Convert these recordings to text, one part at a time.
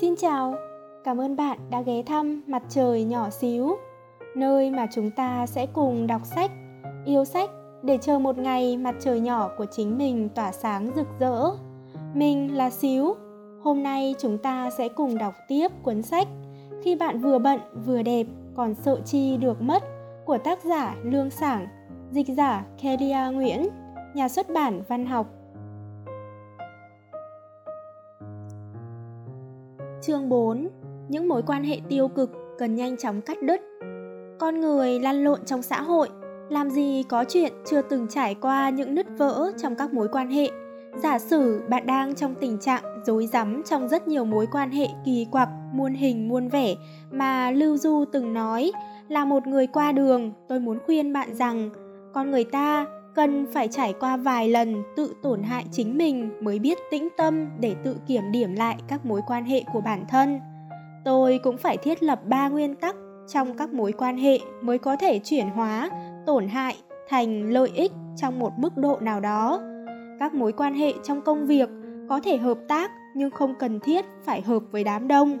Xin chào, cảm ơn bạn đã ghé thăm Mặt trời nhỏ xíu, nơi mà chúng ta sẽ cùng đọc sách, yêu sách để chờ một ngày mặt trời nhỏ của chính mình tỏa sáng rực rỡ. Mình là Xíu, hôm nay chúng ta sẽ cùng đọc tiếp cuốn sách Khi bạn vừa bận vừa đẹp còn sợ chi được mất của tác giả Lương Sảng, dịch giả Kelia Nguyễn, nhà xuất bản văn học Chương 4 Những mối quan hệ tiêu cực cần nhanh chóng cắt đứt. Con người lăn lộn trong xã hội Làm gì có chuyện chưa từng trải qua những nứt vỡ trong các mối quan hệ. Giả sử bạn đang trong tình trạng rối rắm trong rất nhiều mối quan hệ kỳ quặc, muôn hình muôn vẻ mà Lưu Du từng nói là một người qua đường, tôi muốn khuyên bạn rằng con người ta cần phải trải qua vài lần tự tổn hại chính mình mới biết tĩnh tâm để tự kiểm điểm lại các mối quan hệ của bản thân. Tôi cũng phải thiết lập ba nguyên tắc trong các mối quan hệ mới có thể chuyển hóa, tổn hại thành lợi ích trong một mức độ nào đó. Các mối quan hệ trong công việc có thể hợp tác nhưng không cần thiết phải hợp với đám đông.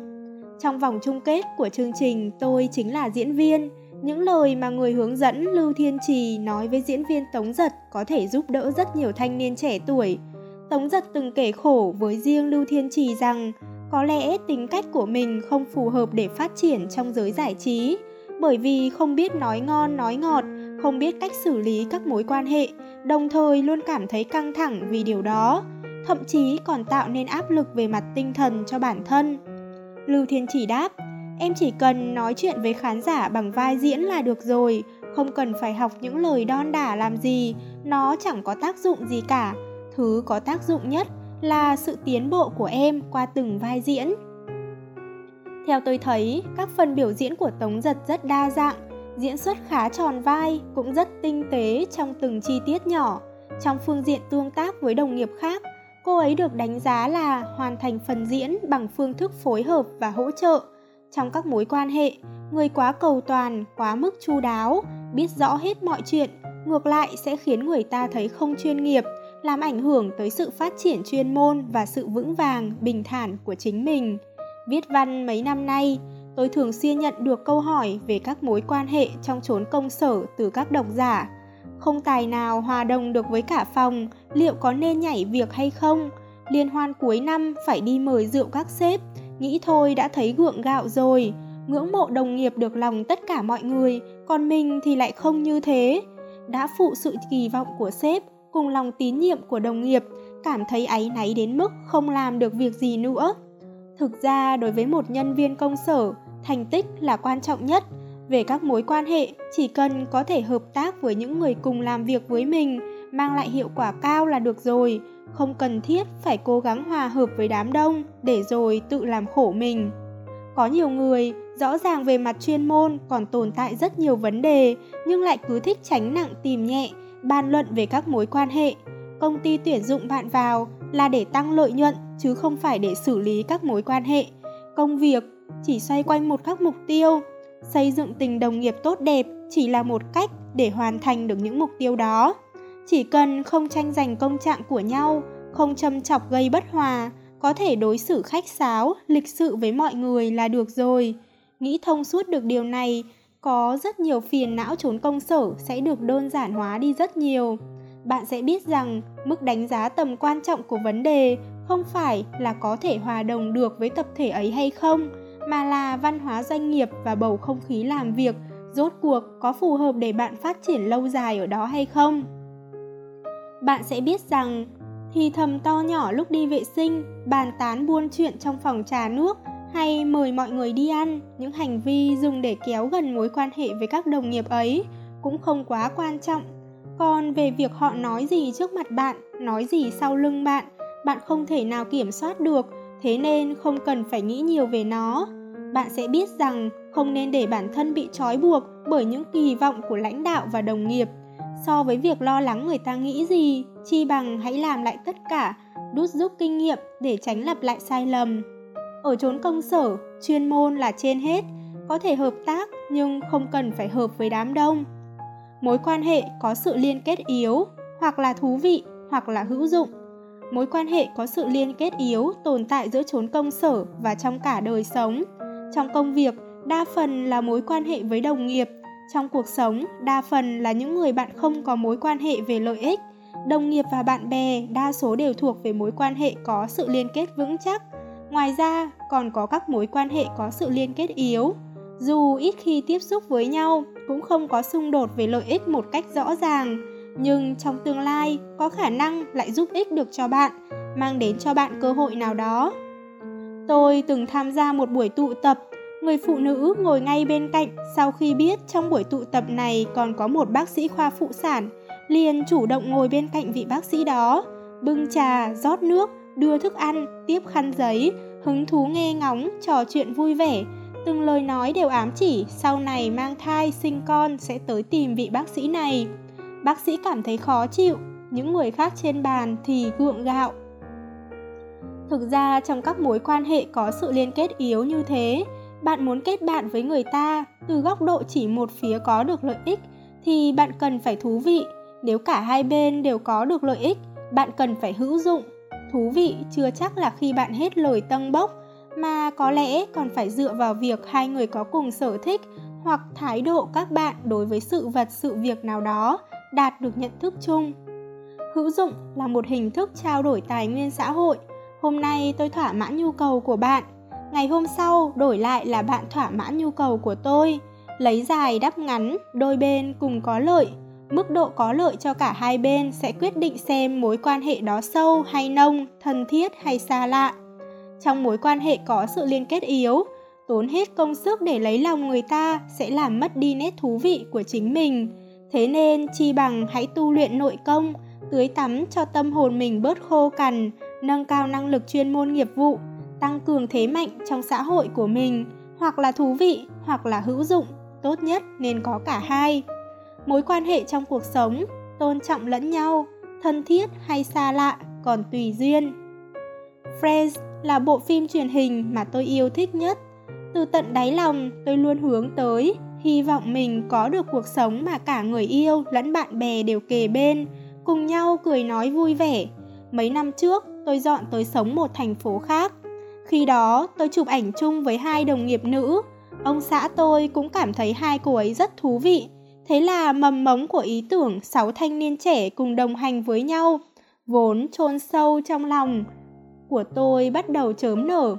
Trong vòng chung kết của chương trình, tôi chính là diễn viên những lời mà người hướng dẫn Lưu Thiên Trì nói với diễn viên Tống Giật có thể giúp đỡ rất nhiều thanh niên trẻ tuổi. Tống Giật từng kể khổ với riêng Lưu Thiên Trì rằng có lẽ tính cách của mình không phù hợp để phát triển trong giới giải trí, bởi vì không biết nói ngon nói ngọt, không biết cách xử lý các mối quan hệ, đồng thời luôn cảm thấy căng thẳng vì điều đó, thậm chí còn tạo nên áp lực về mặt tinh thần cho bản thân. Lưu Thiên Chỉ đáp, Em chỉ cần nói chuyện với khán giả bằng vai diễn là được rồi, không cần phải học những lời đon đả làm gì, nó chẳng có tác dụng gì cả. Thứ có tác dụng nhất là sự tiến bộ của em qua từng vai diễn. Theo tôi thấy, các phần biểu diễn của Tống Giật rất đa dạng, diễn xuất khá tròn vai, cũng rất tinh tế trong từng chi tiết nhỏ. Trong phương diện tương tác với đồng nghiệp khác, cô ấy được đánh giá là hoàn thành phần diễn bằng phương thức phối hợp và hỗ trợ, trong các mối quan hệ. Người quá cầu toàn, quá mức chu đáo, biết rõ hết mọi chuyện, ngược lại sẽ khiến người ta thấy không chuyên nghiệp, làm ảnh hưởng tới sự phát triển chuyên môn và sự vững vàng, bình thản của chính mình. Viết văn mấy năm nay, tôi thường xuyên nhận được câu hỏi về các mối quan hệ trong chốn công sở từ các độc giả. Không tài nào hòa đồng được với cả phòng, liệu có nên nhảy việc hay không? Liên hoan cuối năm phải đi mời rượu các sếp nghĩ thôi đã thấy gượng gạo rồi. Ngưỡng mộ đồng nghiệp được lòng tất cả mọi người, còn mình thì lại không như thế. Đã phụ sự kỳ vọng của sếp, cùng lòng tín nhiệm của đồng nghiệp, cảm thấy áy náy đến mức không làm được việc gì nữa. Thực ra, đối với một nhân viên công sở, thành tích là quan trọng nhất. Về các mối quan hệ, chỉ cần có thể hợp tác với những người cùng làm việc với mình, mang lại hiệu quả cao là được rồi không cần thiết phải cố gắng hòa hợp với đám đông để rồi tự làm khổ mình. Có nhiều người rõ ràng về mặt chuyên môn còn tồn tại rất nhiều vấn đề, nhưng lại cứ thích tránh nặng tìm nhẹ, bàn luận về các mối quan hệ. Công ty tuyển dụng bạn vào là để tăng lợi nhuận, chứ không phải để xử lý các mối quan hệ. Công việc chỉ xoay quanh một các mục tiêu. Xây dựng tình đồng nghiệp tốt đẹp chỉ là một cách để hoàn thành được những mục tiêu đó chỉ cần không tranh giành công trạng của nhau, không châm chọc gây bất hòa, có thể đối xử khách sáo, lịch sự với mọi người là được rồi. Nghĩ thông suốt được điều này, có rất nhiều phiền não trốn công sở sẽ được đơn giản hóa đi rất nhiều. Bạn sẽ biết rằng mức đánh giá tầm quan trọng của vấn đề không phải là có thể hòa đồng được với tập thể ấy hay không, mà là văn hóa doanh nghiệp và bầu không khí làm việc, rốt cuộc có phù hợp để bạn phát triển lâu dài ở đó hay không bạn sẽ biết rằng thì thầm to nhỏ lúc đi vệ sinh, bàn tán buôn chuyện trong phòng trà nước hay mời mọi người đi ăn, những hành vi dùng để kéo gần mối quan hệ với các đồng nghiệp ấy cũng không quá quan trọng. Còn về việc họ nói gì trước mặt bạn, nói gì sau lưng bạn, bạn không thể nào kiểm soát được, thế nên không cần phải nghĩ nhiều về nó. Bạn sẽ biết rằng không nên để bản thân bị trói buộc bởi những kỳ vọng của lãnh đạo và đồng nghiệp so với việc lo lắng người ta nghĩ gì chi bằng hãy làm lại tất cả đút rút kinh nghiệm để tránh lặp lại sai lầm. Ở chốn công sở chuyên môn là trên hết có thể hợp tác nhưng không cần phải hợp với đám đông. Mối quan hệ có sự liên kết yếu hoặc là thú vị hoặc là hữu dụng. Mối quan hệ có sự liên kết yếu tồn tại giữa chốn công sở và trong cả đời sống. Trong công việc, đa phần là mối quan hệ với đồng nghiệp, trong cuộc sống, đa phần là những người bạn không có mối quan hệ về lợi ích. Đồng nghiệp và bạn bè đa số đều thuộc về mối quan hệ có sự liên kết vững chắc. Ngoài ra, còn có các mối quan hệ có sự liên kết yếu. Dù ít khi tiếp xúc với nhau, cũng không có xung đột về lợi ích một cách rõ ràng, nhưng trong tương lai có khả năng lại giúp ích được cho bạn, mang đến cho bạn cơ hội nào đó. Tôi từng tham gia một buổi tụ tập Người phụ nữ ngồi ngay bên cạnh sau khi biết trong buổi tụ tập này còn có một bác sĩ khoa phụ sản, liền chủ động ngồi bên cạnh vị bác sĩ đó, bưng trà, rót nước, đưa thức ăn, tiếp khăn giấy, hứng thú nghe ngóng, trò chuyện vui vẻ. Từng lời nói đều ám chỉ sau này mang thai sinh con sẽ tới tìm vị bác sĩ này. Bác sĩ cảm thấy khó chịu, những người khác trên bàn thì gượng gạo. Thực ra trong các mối quan hệ có sự liên kết yếu như thế, bạn muốn kết bạn với người ta, từ góc độ chỉ một phía có được lợi ích, thì bạn cần phải thú vị. Nếu cả hai bên đều có được lợi ích, bạn cần phải hữu dụng. Thú vị chưa chắc là khi bạn hết lời tăng bốc, mà có lẽ còn phải dựa vào việc hai người có cùng sở thích hoặc thái độ các bạn đối với sự vật, sự việc nào đó đạt được nhận thức chung. Hữu dụng là một hình thức trao đổi tài nguyên xã hội. Hôm nay tôi thỏa mãn nhu cầu của bạn ngày hôm sau, đổi lại là bạn thỏa mãn nhu cầu của tôi. Lấy dài đắp ngắn, đôi bên cùng có lợi. Mức độ có lợi cho cả hai bên sẽ quyết định xem mối quan hệ đó sâu hay nông, thân thiết hay xa lạ. Trong mối quan hệ có sự liên kết yếu, tốn hết công sức để lấy lòng người ta sẽ làm mất đi nét thú vị của chính mình. Thế nên, chi bằng hãy tu luyện nội công, tưới tắm cho tâm hồn mình bớt khô cằn, nâng cao năng lực chuyên môn nghiệp vụ tăng cường thế mạnh trong xã hội của mình, hoặc là thú vị, hoặc là hữu dụng, tốt nhất nên có cả hai. Mối quan hệ trong cuộc sống, tôn trọng lẫn nhau, thân thiết hay xa lạ còn tùy duyên. Friends là bộ phim truyền hình mà tôi yêu thích nhất. Từ tận đáy lòng, tôi luôn hướng tới, hy vọng mình có được cuộc sống mà cả người yêu lẫn bạn bè đều kề bên, cùng nhau cười nói vui vẻ. Mấy năm trước, tôi dọn tới sống một thành phố khác khi đó tôi chụp ảnh chung với hai đồng nghiệp nữ, ông xã tôi cũng cảm thấy hai cô ấy rất thú vị. Thế là mầm mống của ý tưởng sáu thanh niên trẻ cùng đồng hành với nhau, vốn chôn sâu trong lòng của tôi bắt đầu chớm nở.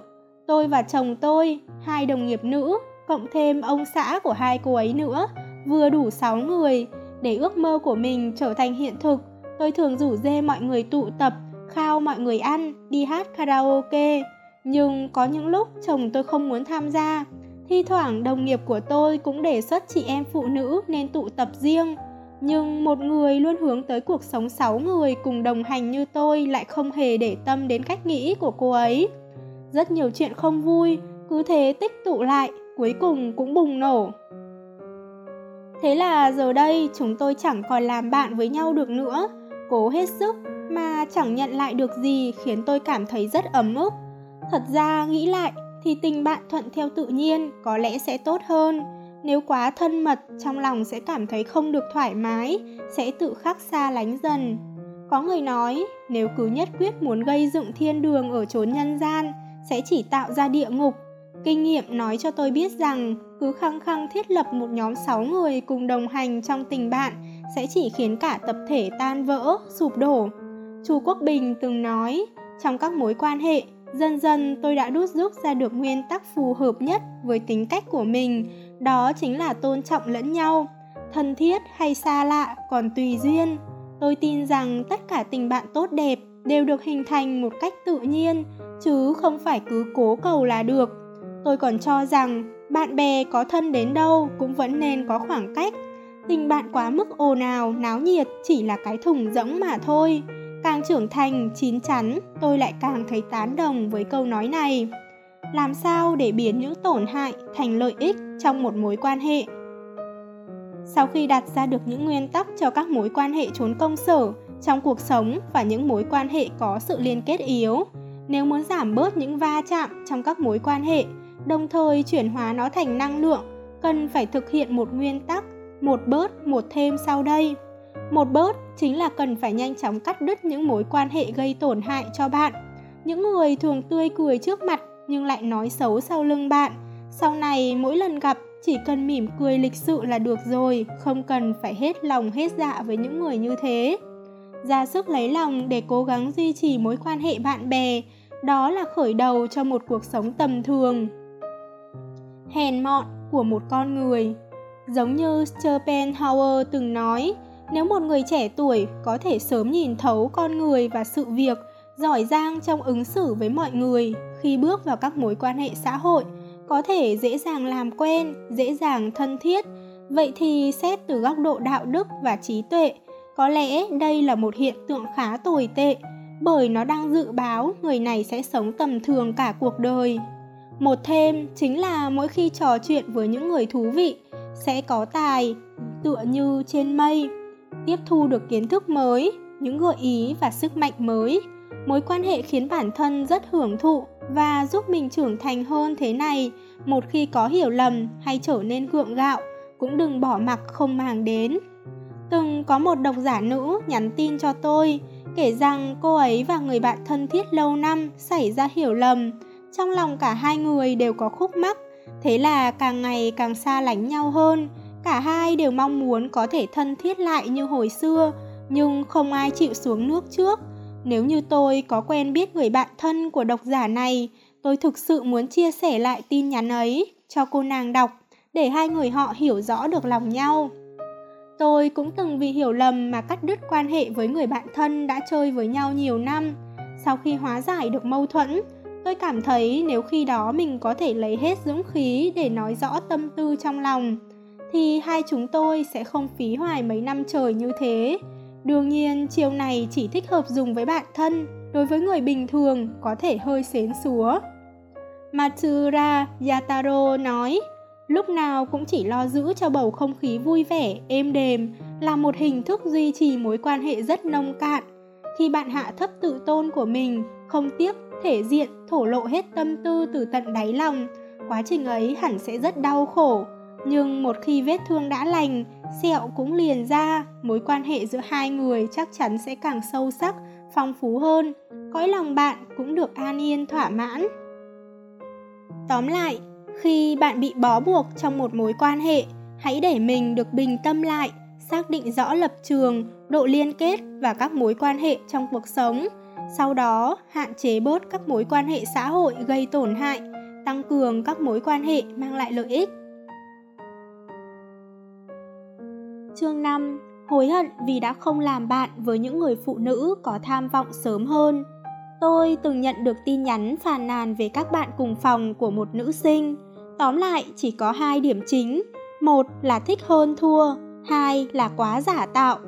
Tôi và chồng tôi, hai đồng nghiệp nữ, cộng thêm ông xã của hai cô ấy nữa, vừa đủ 6 người. Để ước mơ của mình trở thành hiện thực, tôi thường rủ dê mọi người tụ tập, khao mọi người ăn, đi hát karaoke. Nhưng có những lúc chồng tôi không muốn tham gia. Thi thoảng đồng nghiệp của tôi cũng đề xuất chị em phụ nữ nên tụ tập riêng. Nhưng một người luôn hướng tới cuộc sống sáu người cùng đồng hành như tôi lại không hề để tâm đến cách nghĩ của cô ấy. Rất nhiều chuyện không vui, cứ thế tích tụ lại, cuối cùng cũng bùng nổ. Thế là giờ đây chúng tôi chẳng còn làm bạn với nhau được nữa, cố hết sức mà chẳng nhận lại được gì khiến tôi cảm thấy rất ấm ức. Thật ra nghĩ lại thì tình bạn thuận theo tự nhiên có lẽ sẽ tốt hơn. Nếu quá thân mật, trong lòng sẽ cảm thấy không được thoải mái, sẽ tự khắc xa lánh dần. Có người nói, nếu cứ nhất quyết muốn gây dựng thiên đường ở chốn nhân gian, sẽ chỉ tạo ra địa ngục. Kinh nghiệm nói cho tôi biết rằng, cứ khăng khăng thiết lập một nhóm 6 người cùng đồng hành trong tình bạn sẽ chỉ khiến cả tập thể tan vỡ, sụp đổ. Chu Quốc Bình từng nói, trong các mối quan hệ, Dần dần tôi đã đút rút ra được nguyên tắc phù hợp nhất với tính cách của mình, đó chính là tôn trọng lẫn nhau. Thân thiết hay xa lạ còn tùy duyên. Tôi tin rằng tất cả tình bạn tốt đẹp đều được hình thành một cách tự nhiên, chứ không phải cứ cố cầu là được. Tôi còn cho rằng bạn bè có thân đến đâu cũng vẫn nên có khoảng cách. Tình bạn quá mức ồn ào, náo nhiệt chỉ là cái thùng rỗng mà thôi. Càng trưởng thành, chín chắn, tôi lại càng thấy tán đồng với câu nói này. Làm sao để biến những tổn hại thành lợi ích trong một mối quan hệ? Sau khi đặt ra được những nguyên tắc cho các mối quan hệ trốn công sở trong cuộc sống và những mối quan hệ có sự liên kết yếu, nếu muốn giảm bớt những va chạm trong các mối quan hệ, đồng thời chuyển hóa nó thành năng lượng, cần phải thực hiện một nguyên tắc, một bớt, một thêm sau đây. Một bớt chính là cần phải nhanh chóng cắt đứt những mối quan hệ gây tổn hại cho bạn. Những người thường tươi cười trước mặt nhưng lại nói xấu sau lưng bạn. Sau này mỗi lần gặp chỉ cần mỉm cười lịch sự là được rồi, không cần phải hết lòng hết dạ với những người như thế. Ra sức lấy lòng để cố gắng duy trì mối quan hệ bạn bè, đó là khởi đầu cho một cuộc sống tầm thường. Hèn mọn của một con người Giống như Schopenhauer từng nói, nếu một người trẻ tuổi có thể sớm nhìn thấu con người và sự việc, giỏi giang trong ứng xử với mọi người khi bước vào các mối quan hệ xã hội, có thể dễ dàng làm quen, dễ dàng thân thiết, vậy thì xét từ góc độ đạo đức và trí tuệ, có lẽ đây là một hiện tượng khá tồi tệ, bởi nó đang dự báo người này sẽ sống tầm thường cả cuộc đời. Một thêm chính là mỗi khi trò chuyện với những người thú vị, sẽ có tài tựa như trên mây, tiếp thu được kiến thức mới, những gợi ý và sức mạnh mới. Mối quan hệ khiến bản thân rất hưởng thụ và giúp mình trưởng thành hơn thế này. Một khi có hiểu lầm hay trở nên gượng gạo, cũng đừng bỏ mặc không màng đến. Từng có một độc giả nữ nhắn tin cho tôi, kể rằng cô ấy và người bạn thân thiết lâu năm xảy ra hiểu lầm. Trong lòng cả hai người đều có khúc mắc Thế là càng ngày càng xa lánh nhau hơn, cả hai đều mong muốn có thể thân thiết lại như hồi xưa, nhưng không ai chịu xuống nước trước. Nếu như tôi có quen biết người bạn thân của độc giả này, tôi thực sự muốn chia sẻ lại tin nhắn ấy cho cô nàng đọc để hai người họ hiểu rõ được lòng nhau. Tôi cũng từng vì hiểu lầm mà cắt đứt quan hệ với người bạn thân đã chơi với nhau nhiều năm. Sau khi hóa giải được mâu thuẫn, Tôi cảm thấy nếu khi đó mình có thể lấy hết dũng khí để nói rõ tâm tư trong lòng, thì hai chúng tôi sẽ không phí hoài mấy năm trời như thế. Đương nhiên, chiêu này chỉ thích hợp dùng với bạn thân, đối với người bình thường có thể hơi xến xúa. Matsura Yataro nói, lúc nào cũng chỉ lo giữ cho bầu không khí vui vẻ, êm đềm là một hình thức duy trì mối quan hệ rất nông cạn. Khi bạn hạ thấp tự tôn của mình, không tiếc thể diện, thổ lộ hết tâm tư từ tận đáy lòng. Quá trình ấy hẳn sẽ rất đau khổ. Nhưng một khi vết thương đã lành, sẹo cũng liền ra, mối quan hệ giữa hai người chắc chắn sẽ càng sâu sắc, phong phú hơn. Cõi lòng bạn cũng được an yên thỏa mãn. Tóm lại, khi bạn bị bó buộc trong một mối quan hệ, hãy để mình được bình tâm lại, xác định rõ lập trường, độ liên kết và các mối quan hệ trong cuộc sống sau đó, hạn chế bớt các mối quan hệ xã hội gây tổn hại, tăng cường các mối quan hệ mang lại lợi ích. Chương 5. Hối hận vì đã không làm bạn với những người phụ nữ có tham vọng sớm hơn. Tôi từng nhận được tin nhắn phàn nàn về các bạn cùng phòng của một nữ sinh. Tóm lại chỉ có hai điểm chính. Một là thích hơn thua, hai là quá giả tạo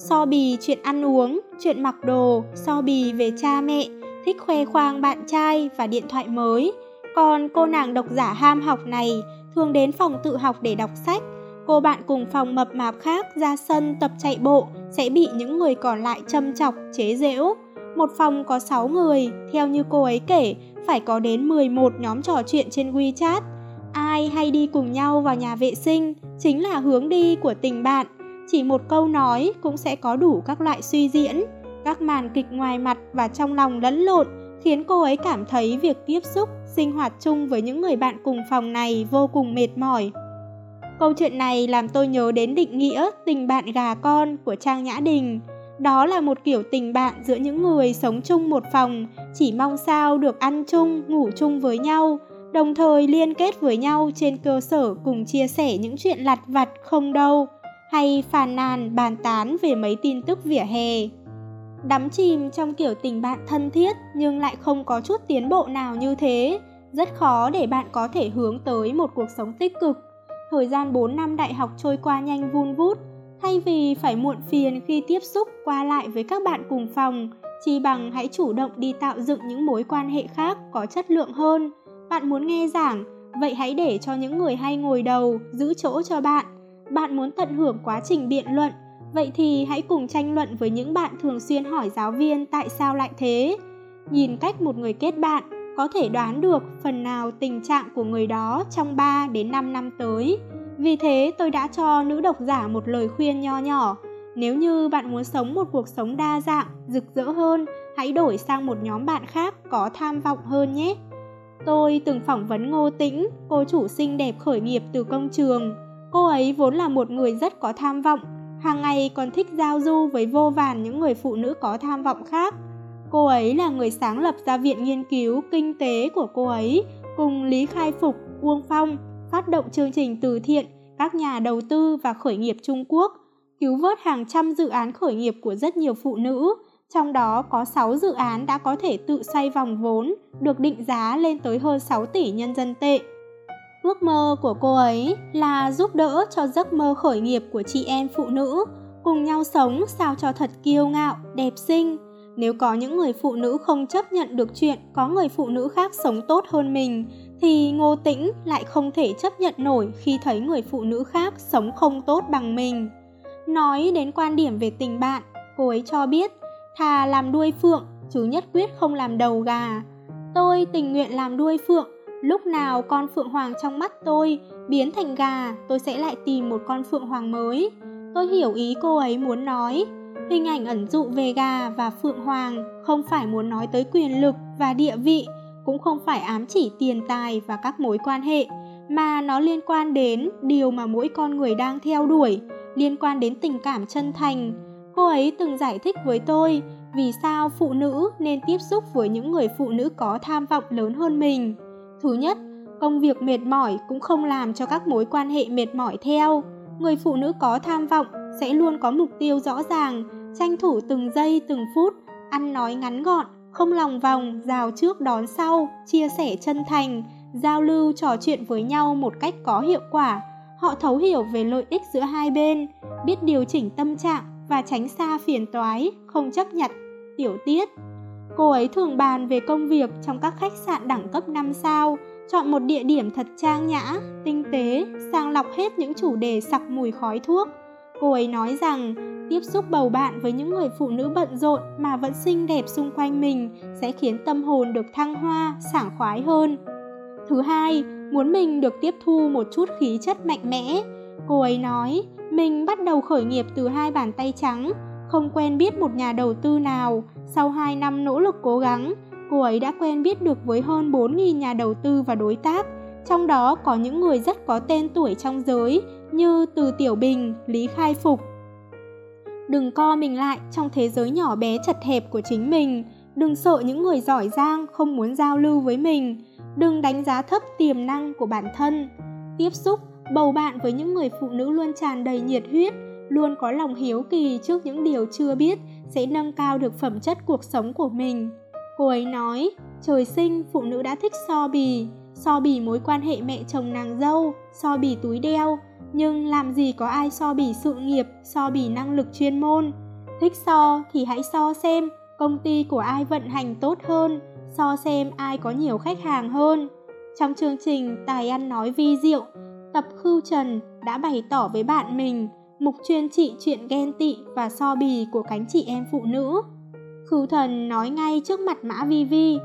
so bì chuyện ăn uống, chuyện mặc đồ, so bì về cha mẹ, thích khoe khoang bạn trai và điện thoại mới. Còn cô nàng độc giả ham học này thường đến phòng tự học để đọc sách. Cô bạn cùng phòng mập mạp khác ra sân tập chạy bộ sẽ bị những người còn lại châm chọc, chế giễu. Một phòng có 6 người, theo như cô ấy kể, phải có đến 11 nhóm trò chuyện trên WeChat. Ai hay đi cùng nhau vào nhà vệ sinh chính là hướng đi của tình bạn chỉ một câu nói cũng sẽ có đủ các loại suy diễn, các màn kịch ngoài mặt và trong lòng lẫn lộn, khiến cô ấy cảm thấy việc tiếp xúc, sinh hoạt chung với những người bạn cùng phòng này vô cùng mệt mỏi. Câu chuyện này làm tôi nhớ đến định nghĩa tình bạn gà con của Trang Nhã Đình. Đó là một kiểu tình bạn giữa những người sống chung một phòng, chỉ mong sao được ăn chung, ngủ chung với nhau, đồng thời liên kết với nhau trên cơ sở cùng chia sẻ những chuyện lặt vặt không đâu hay phàn nàn bàn tán về mấy tin tức vỉa hè. Đắm chìm trong kiểu tình bạn thân thiết nhưng lại không có chút tiến bộ nào như thế, rất khó để bạn có thể hướng tới một cuộc sống tích cực. Thời gian 4 năm đại học trôi qua nhanh vun vút, thay vì phải muộn phiền khi tiếp xúc qua lại với các bạn cùng phòng, chi bằng hãy chủ động đi tạo dựng những mối quan hệ khác có chất lượng hơn. Bạn muốn nghe giảng, vậy hãy để cho những người hay ngồi đầu giữ chỗ cho bạn bạn muốn tận hưởng quá trình biện luận, vậy thì hãy cùng tranh luận với những bạn thường xuyên hỏi giáo viên tại sao lại thế. Nhìn cách một người kết bạn, có thể đoán được phần nào tình trạng của người đó trong 3 đến 5 năm tới. Vì thế tôi đã cho nữ độc giả một lời khuyên nho nhỏ, nếu như bạn muốn sống một cuộc sống đa dạng, rực rỡ hơn, hãy đổi sang một nhóm bạn khác có tham vọng hơn nhé. Tôi từng phỏng vấn Ngô Tĩnh, cô chủ xinh đẹp khởi nghiệp từ công trường. Cô ấy vốn là một người rất có tham vọng, hàng ngày còn thích giao du với vô vàn những người phụ nữ có tham vọng khác. Cô ấy là người sáng lập ra viện nghiên cứu kinh tế của cô ấy, cùng Lý Khai Phục, Uông Phong, phát động chương trình từ thiện, các nhà đầu tư và khởi nghiệp Trung Quốc, cứu vớt hàng trăm dự án khởi nghiệp của rất nhiều phụ nữ, trong đó có 6 dự án đã có thể tự xoay vòng vốn, được định giá lên tới hơn 6 tỷ nhân dân tệ. Ước mơ của cô ấy là giúp đỡ cho giấc mơ khởi nghiệp của chị em phụ nữ, cùng nhau sống sao cho thật kiêu ngạo, đẹp xinh. Nếu có những người phụ nữ không chấp nhận được chuyện có người phụ nữ khác sống tốt hơn mình, thì Ngô Tĩnh lại không thể chấp nhận nổi khi thấy người phụ nữ khác sống không tốt bằng mình. Nói đến quan điểm về tình bạn, cô ấy cho biết thà làm đuôi phượng chứ nhất quyết không làm đầu gà. Tôi tình nguyện làm đuôi phượng, lúc nào con phượng hoàng trong mắt tôi biến thành gà, tôi sẽ lại tìm một con phượng hoàng mới. Tôi hiểu ý cô ấy muốn nói. Hình ảnh ẩn dụ về gà và phượng hoàng không phải muốn nói tới quyền lực và địa vị, cũng không phải ám chỉ tiền tài và các mối quan hệ, mà nó liên quan đến điều mà mỗi con người đang theo đuổi, liên quan đến tình cảm chân thành, Cô ấy từng giải thích với tôi vì sao phụ nữ nên tiếp xúc với những người phụ nữ có tham vọng lớn hơn mình. Thứ nhất, công việc mệt mỏi cũng không làm cho các mối quan hệ mệt mỏi theo. Người phụ nữ có tham vọng sẽ luôn có mục tiêu rõ ràng, tranh thủ từng giây từng phút, ăn nói ngắn gọn, không lòng vòng, rào trước đón sau, chia sẻ chân thành, giao lưu trò chuyện với nhau một cách có hiệu quả. Họ thấu hiểu về lợi ích giữa hai bên, biết điều chỉnh tâm trạng và tránh xa phiền toái, không chấp nhận tiểu tiết. Cô ấy thường bàn về công việc trong các khách sạn đẳng cấp 5 sao, chọn một địa điểm thật trang nhã, tinh tế, sàng lọc hết những chủ đề sặc mùi khói thuốc. Cô ấy nói rằng tiếp xúc bầu bạn với những người phụ nữ bận rộn mà vẫn xinh đẹp xung quanh mình sẽ khiến tâm hồn được thăng hoa, sảng khoái hơn. Thứ hai, muốn mình được tiếp thu một chút khí chất mạnh mẽ. Cô ấy nói, mình bắt đầu khởi nghiệp từ hai bàn tay trắng, không quen biết một nhà đầu tư nào. Sau 2 năm nỗ lực cố gắng, cô ấy đã quen biết được với hơn 4.000 nhà đầu tư và đối tác. Trong đó có những người rất có tên tuổi trong giới như Từ Tiểu Bình, Lý Khai Phục. Đừng co mình lại trong thế giới nhỏ bé chật hẹp của chính mình. Đừng sợ những người giỏi giang không muốn giao lưu với mình. Đừng đánh giá thấp tiềm năng của bản thân. Tiếp xúc bầu bạn với những người phụ nữ luôn tràn đầy nhiệt huyết, luôn có lòng hiếu kỳ trước những điều chưa biết sẽ nâng cao được phẩm chất cuộc sống của mình. Cô ấy nói, trời sinh phụ nữ đã thích so bì, so bì mối quan hệ mẹ chồng nàng dâu, so bì túi đeo, nhưng làm gì có ai so bì sự nghiệp, so bì năng lực chuyên môn. Thích so thì hãy so xem công ty của ai vận hành tốt hơn, so xem ai có nhiều khách hàng hơn. Trong chương trình Tài ăn nói vi diệu, Tập Khưu Trần đã bày tỏ với bạn mình mục chuyên trị chuyện ghen tị và so bì của cánh chị em phụ nữ. Khưu Thần nói ngay trước mặt Mã Vi Vi,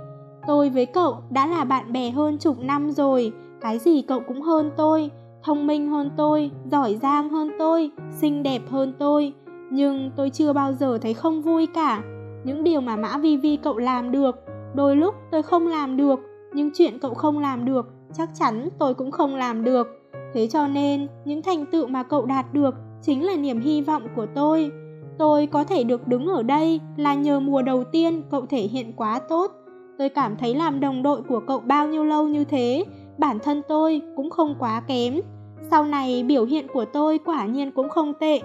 tôi với cậu đã là bạn bè hơn chục năm rồi, cái gì cậu cũng hơn tôi, thông minh hơn tôi, giỏi giang hơn tôi, xinh đẹp hơn tôi, nhưng tôi chưa bao giờ thấy không vui cả. Những điều mà Mã Vi Vi cậu làm được, đôi lúc tôi không làm được, nhưng chuyện cậu không làm được, chắc chắn tôi cũng không làm được. Thế cho nên, những thành tựu mà cậu đạt được chính là niềm hy vọng của tôi. Tôi có thể được đứng ở đây là nhờ mùa đầu tiên cậu thể hiện quá tốt. Tôi cảm thấy làm đồng đội của cậu bao nhiêu lâu như thế, bản thân tôi cũng không quá kém. Sau này biểu hiện của tôi quả nhiên cũng không tệ.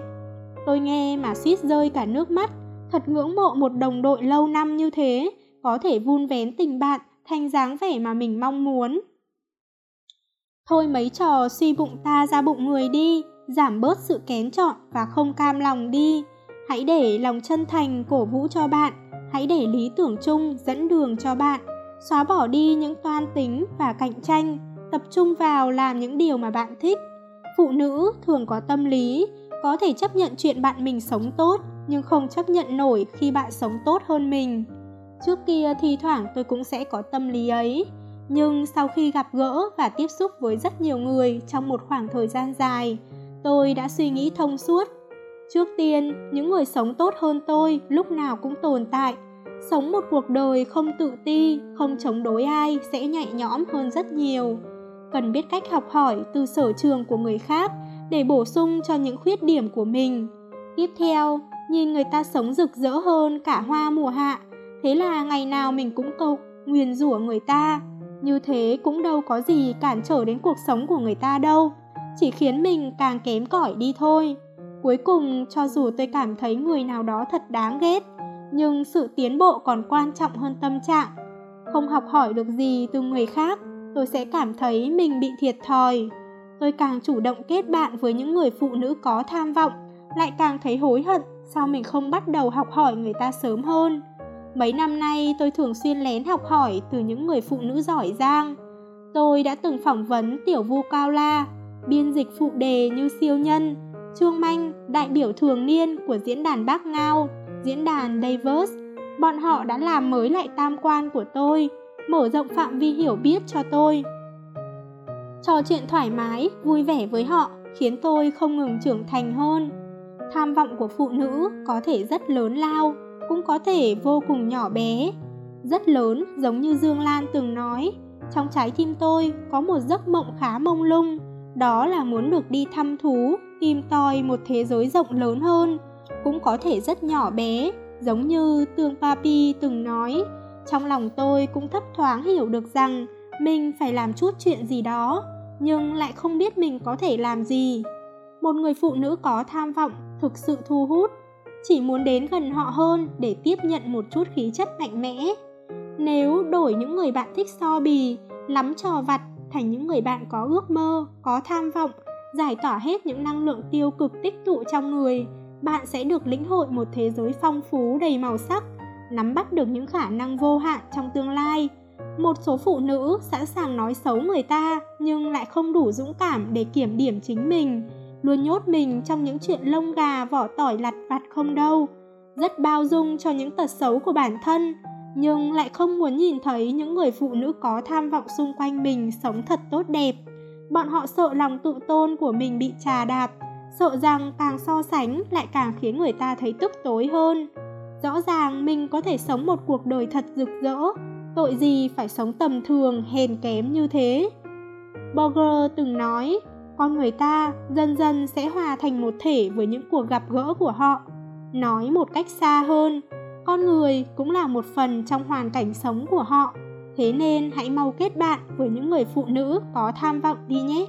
Tôi nghe mà suýt rơi cả nước mắt, thật ngưỡng mộ một đồng đội lâu năm như thế, có thể vun vén tình bạn thành dáng vẻ mà mình mong muốn. Thôi mấy trò suy bụng ta ra bụng người đi, giảm bớt sự kén chọn và không cam lòng đi. Hãy để lòng chân thành cổ vũ cho bạn, hãy để lý tưởng chung dẫn đường cho bạn. Xóa bỏ đi những toan tính và cạnh tranh, tập trung vào làm những điều mà bạn thích. Phụ nữ thường có tâm lý, có thể chấp nhận chuyện bạn mình sống tốt, nhưng không chấp nhận nổi khi bạn sống tốt hơn mình. Trước kia thì thoảng tôi cũng sẽ có tâm lý ấy, nhưng sau khi gặp gỡ và tiếp xúc với rất nhiều người trong một khoảng thời gian dài, tôi đã suy nghĩ thông suốt. Trước tiên, những người sống tốt hơn tôi lúc nào cũng tồn tại. Sống một cuộc đời không tự ti, không chống đối ai sẽ nhẹ nhõm hơn rất nhiều. Cần biết cách học hỏi từ sở trường của người khác để bổ sung cho những khuyết điểm của mình. Tiếp theo, nhìn người ta sống rực rỡ hơn cả hoa mùa hạ, thế là ngày nào mình cũng cầu nguyền rủa người ta. Như thế cũng đâu có gì cản trở đến cuộc sống của người ta đâu, chỉ khiến mình càng kém cỏi đi thôi. Cuối cùng, cho dù tôi cảm thấy người nào đó thật đáng ghét, nhưng sự tiến bộ còn quan trọng hơn tâm trạng. Không học hỏi được gì từ người khác, tôi sẽ cảm thấy mình bị thiệt thòi. Tôi càng chủ động kết bạn với những người phụ nữ có tham vọng, lại càng thấy hối hận sao mình không bắt đầu học hỏi người ta sớm hơn. Mấy năm nay tôi thường xuyên lén học hỏi từ những người phụ nữ giỏi giang. Tôi đã từng phỏng vấn Tiểu Vu Cao La, biên dịch phụ đề như siêu nhân, Trương Manh, đại biểu thường niên của diễn đàn Bác Ngao, diễn đàn Davos. Bọn họ đã làm mới lại tam quan của tôi, mở rộng phạm vi hiểu biết cho tôi. Trò chuyện thoải mái, vui vẻ với họ khiến tôi không ngừng trưởng thành hơn. Tham vọng của phụ nữ có thể rất lớn lao, cũng có thể vô cùng nhỏ bé. Rất lớn giống như Dương Lan từng nói, trong trái tim tôi có một giấc mộng khá mông lung, đó là muốn được đi thăm thú, tìm tòi một thế giới rộng lớn hơn, cũng có thể rất nhỏ bé, giống như Tương Papi từng nói. Trong lòng tôi cũng thấp thoáng hiểu được rằng mình phải làm chút chuyện gì đó, nhưng lại không biết mình có thể làm gì. Một người phụ nữ có tham vọng thực sự thu hút, chỉ muốn đến gần họ hơn để tiếp nhận một chút khí chất mạnh mẽ. Nếu đổi những người bạn thích so bì, lắm trò vặt thành những người bạn có ước mơ, có tham vọng, giải tỏa hết những năng lượng tiêu cực tích tụ trong người, bạn sẽ được lĩnh hội một thế giới phong phú đầy màu sắc, nắm bắt được những khả năng vô hạn trong tương lai. Một số phụ nữ sẵn sàng nói xấu người ta nhưng lại không đủ dũng cảm để kiểm điểm chính mình, luôn nhốt mình trong những chuyện lông gà vỏ tỏi lặt vặt không đâu. Rất bao dung cho những tật xấu của bản thân, nhưng lại không muốn nhìn thấy những người phụ nữ có tham vọng xung quanh mình sống thật tốt đẹp. Bọn họ sợ lòng tự tôn của mình bị trà đạp, sợ rằng càng so sánh lại càng khiến người ta thấy tức tối hơn. Rõ ràng mình có thể sống một cuộc đời thật rực rỡ, tội gì phải sống tầm thường, hèn kém như thế. Borger từng nói, con người ta dần dần sẽ hòa thành một thể với những cuộc gặp gỡ của họ. Nói một cách xa hơn, con người cũng là một phần trong hoàn cảnh sống của họ thế nên hãy mau kết bạn với những người phụ nữ có tham vọng đi nhé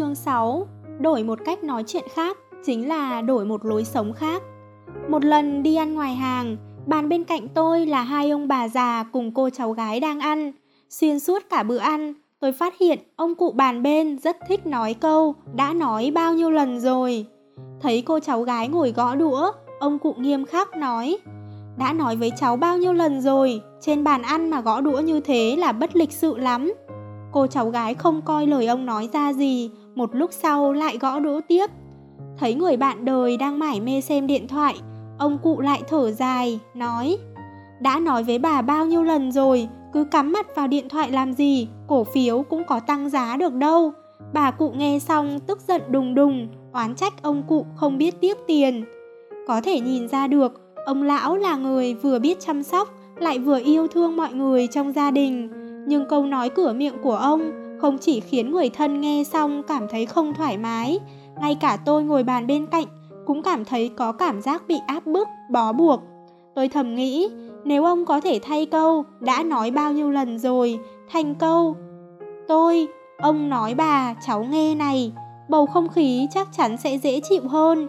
Chương 6 Đổi một cách nói chuyện khác chính là đổi một lối sống khác. Một lần đi ăn ngoài hàng, bàn bên cạnh tôi là hai ông bà già cùng cô cháu gái đang ăn. Xuyên suốt cả bữa ăn, tôi phát hiện ông cụ bàn bên rất thích nói câu đã nói bao nhiêu lần rồi. Thấy cô cháu gái ngồi gõ đũa, ông cụ nghiêm khắc nói Đã nói với cháu bao nhiêu lần rồi, trên bàn ăn mà gõ đũa như thế là bất lịch sự lắm. Cô cháu gái không coi lời ông nói ra gì, một lúc sau lại gõ đỗ tiếp. Thấy người bạn đời đang mải mê xem điện thoại, ông cụ lại thở dài, nói Đã nói với bà bao nhiêu lần rồi, cứ cắm mặt vào điện thoại làm gì, cổ phiếu cũng có tăng giá được đâu. Bà cụ nghe xong tức giận đùng đùng, oán trách ông cụ không biết tiếc tiền. Có thể nhìn ra được, ông lão là người vừa biết chăm sóc, lại vừa yêu thương mọi người trong gia đình. Nhưng câu nói cửa miệng của ông không chỉ khiến người thân nghe xong cảm thấy không thoải mái, ngay cả tôi ngồi bàn bên cạnh cũng cảm thấy có cảm giác bị áp bức, bó buộc. Tôi thầm nghĩ, nếu ông có thể thay câu đã nói bao nhiêu lần rồi, thành câu Tôi, ông nói bà, cháu nghe này, bầu không khí chắc chắn sẽ dễ chịu hơn.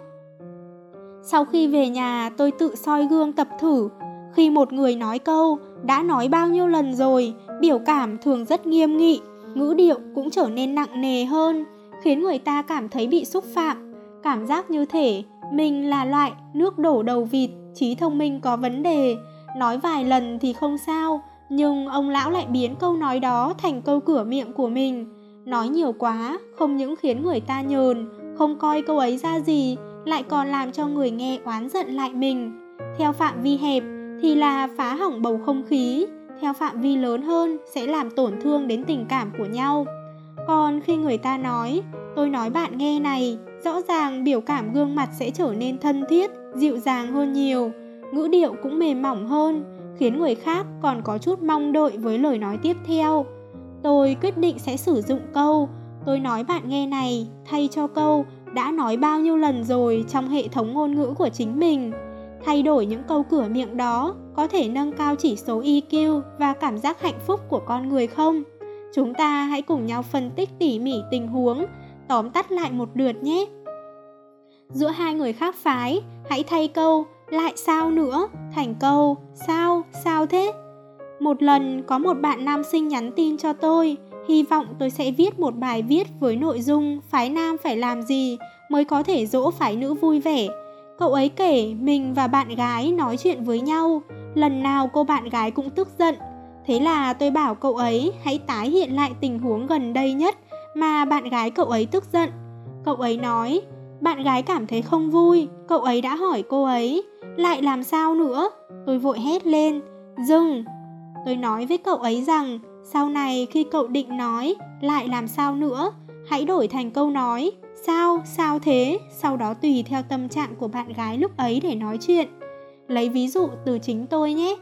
Sau khi về nhà tôi tự soi gương tập thử, khi một người nói câu đã nói bao nhiêu lần rồi, biểu cảm thường rất nghiêm nghị, ngữ điệu cũng trở nên nặng nề hơn, khiến người ta cảm thấy bị xúc phạm, cảm giác như thể mình là loại nước đổ đầu vịt, trí thông minh có vấn đề, nói vài lần thì không sao, nhưng ông lão lại biến câu nói đó thành câu cửa miệng của mình. Nói nhiều quá, không những khiến người ta nhờn, không coi câu ấy ra gì, lại còn làm cho người nghe oán giận lại mình. Theo phạm vi hẹp thì là phá hỏng bầu không khí, theo phạm vi lớn hơn sẽ làm tổn thương đến tình cảm của nhau. Còn khi người ta nói, tôi nói bạn nghe này, rõ ràng biểu cảm gương mặt sẽ trở nên thân thiết, dịu dàng hơn nhiều, ngữ điệu cũng mềm mỏng hơn, khiến người khác còn có chút mong đợi với lời nói tiếp theo. Tôi quyết định sẽ sử dụng câu tôi nói bạn nghe này thay cho câu đã nói bao nhiêu lần rồi trong hệ thống ngôn ngữ của chính mình. Thay đổi những câu cửa miệng đó có thể nâng cao chỉ số EQ và cảm giác hạnh phúc của con người không? Chúng ta hãy cùng nhau phân tích tỉ mỉ tình huống, tóm tắt lại một lượt nhé. Giữa hai người khác phái, hãy thay câu lại sao nữa thành câu sao, sao thế? Một lần có một bạn nam sinh nhắn tin cho tôi, hy vọng tôi sẽ viết một bài viết với nội dung phái nam phải làm gì mới có thể dỗ phái nữ vui vẻ. Cậu ấy kể mình và bạn gái nói chuyện với nhau, lần nào cô bạn gái cũng tức giận. Thế là tôi bảo cậu ấy hãy tái hiện lại tình huống gần đây nhất mà bạn gái cậu ấy tức giận. Cậu ấy nói, bạn gái cảm thấy không vui, cậu ấy đã hỏi cô ấy, lại làm sao nữa? Tôi vội hét lên, dừng, Tôi nói với cậu ấy rằng sau này khi cậu định nói lại làm sao nữa, hãy đổi thành câu nói sao, sao thế, sau đó tùy theo tâm trạng của bạn gái lúc ấy để nói chuyện. Lấy ví dụ từ chính tôi nhé.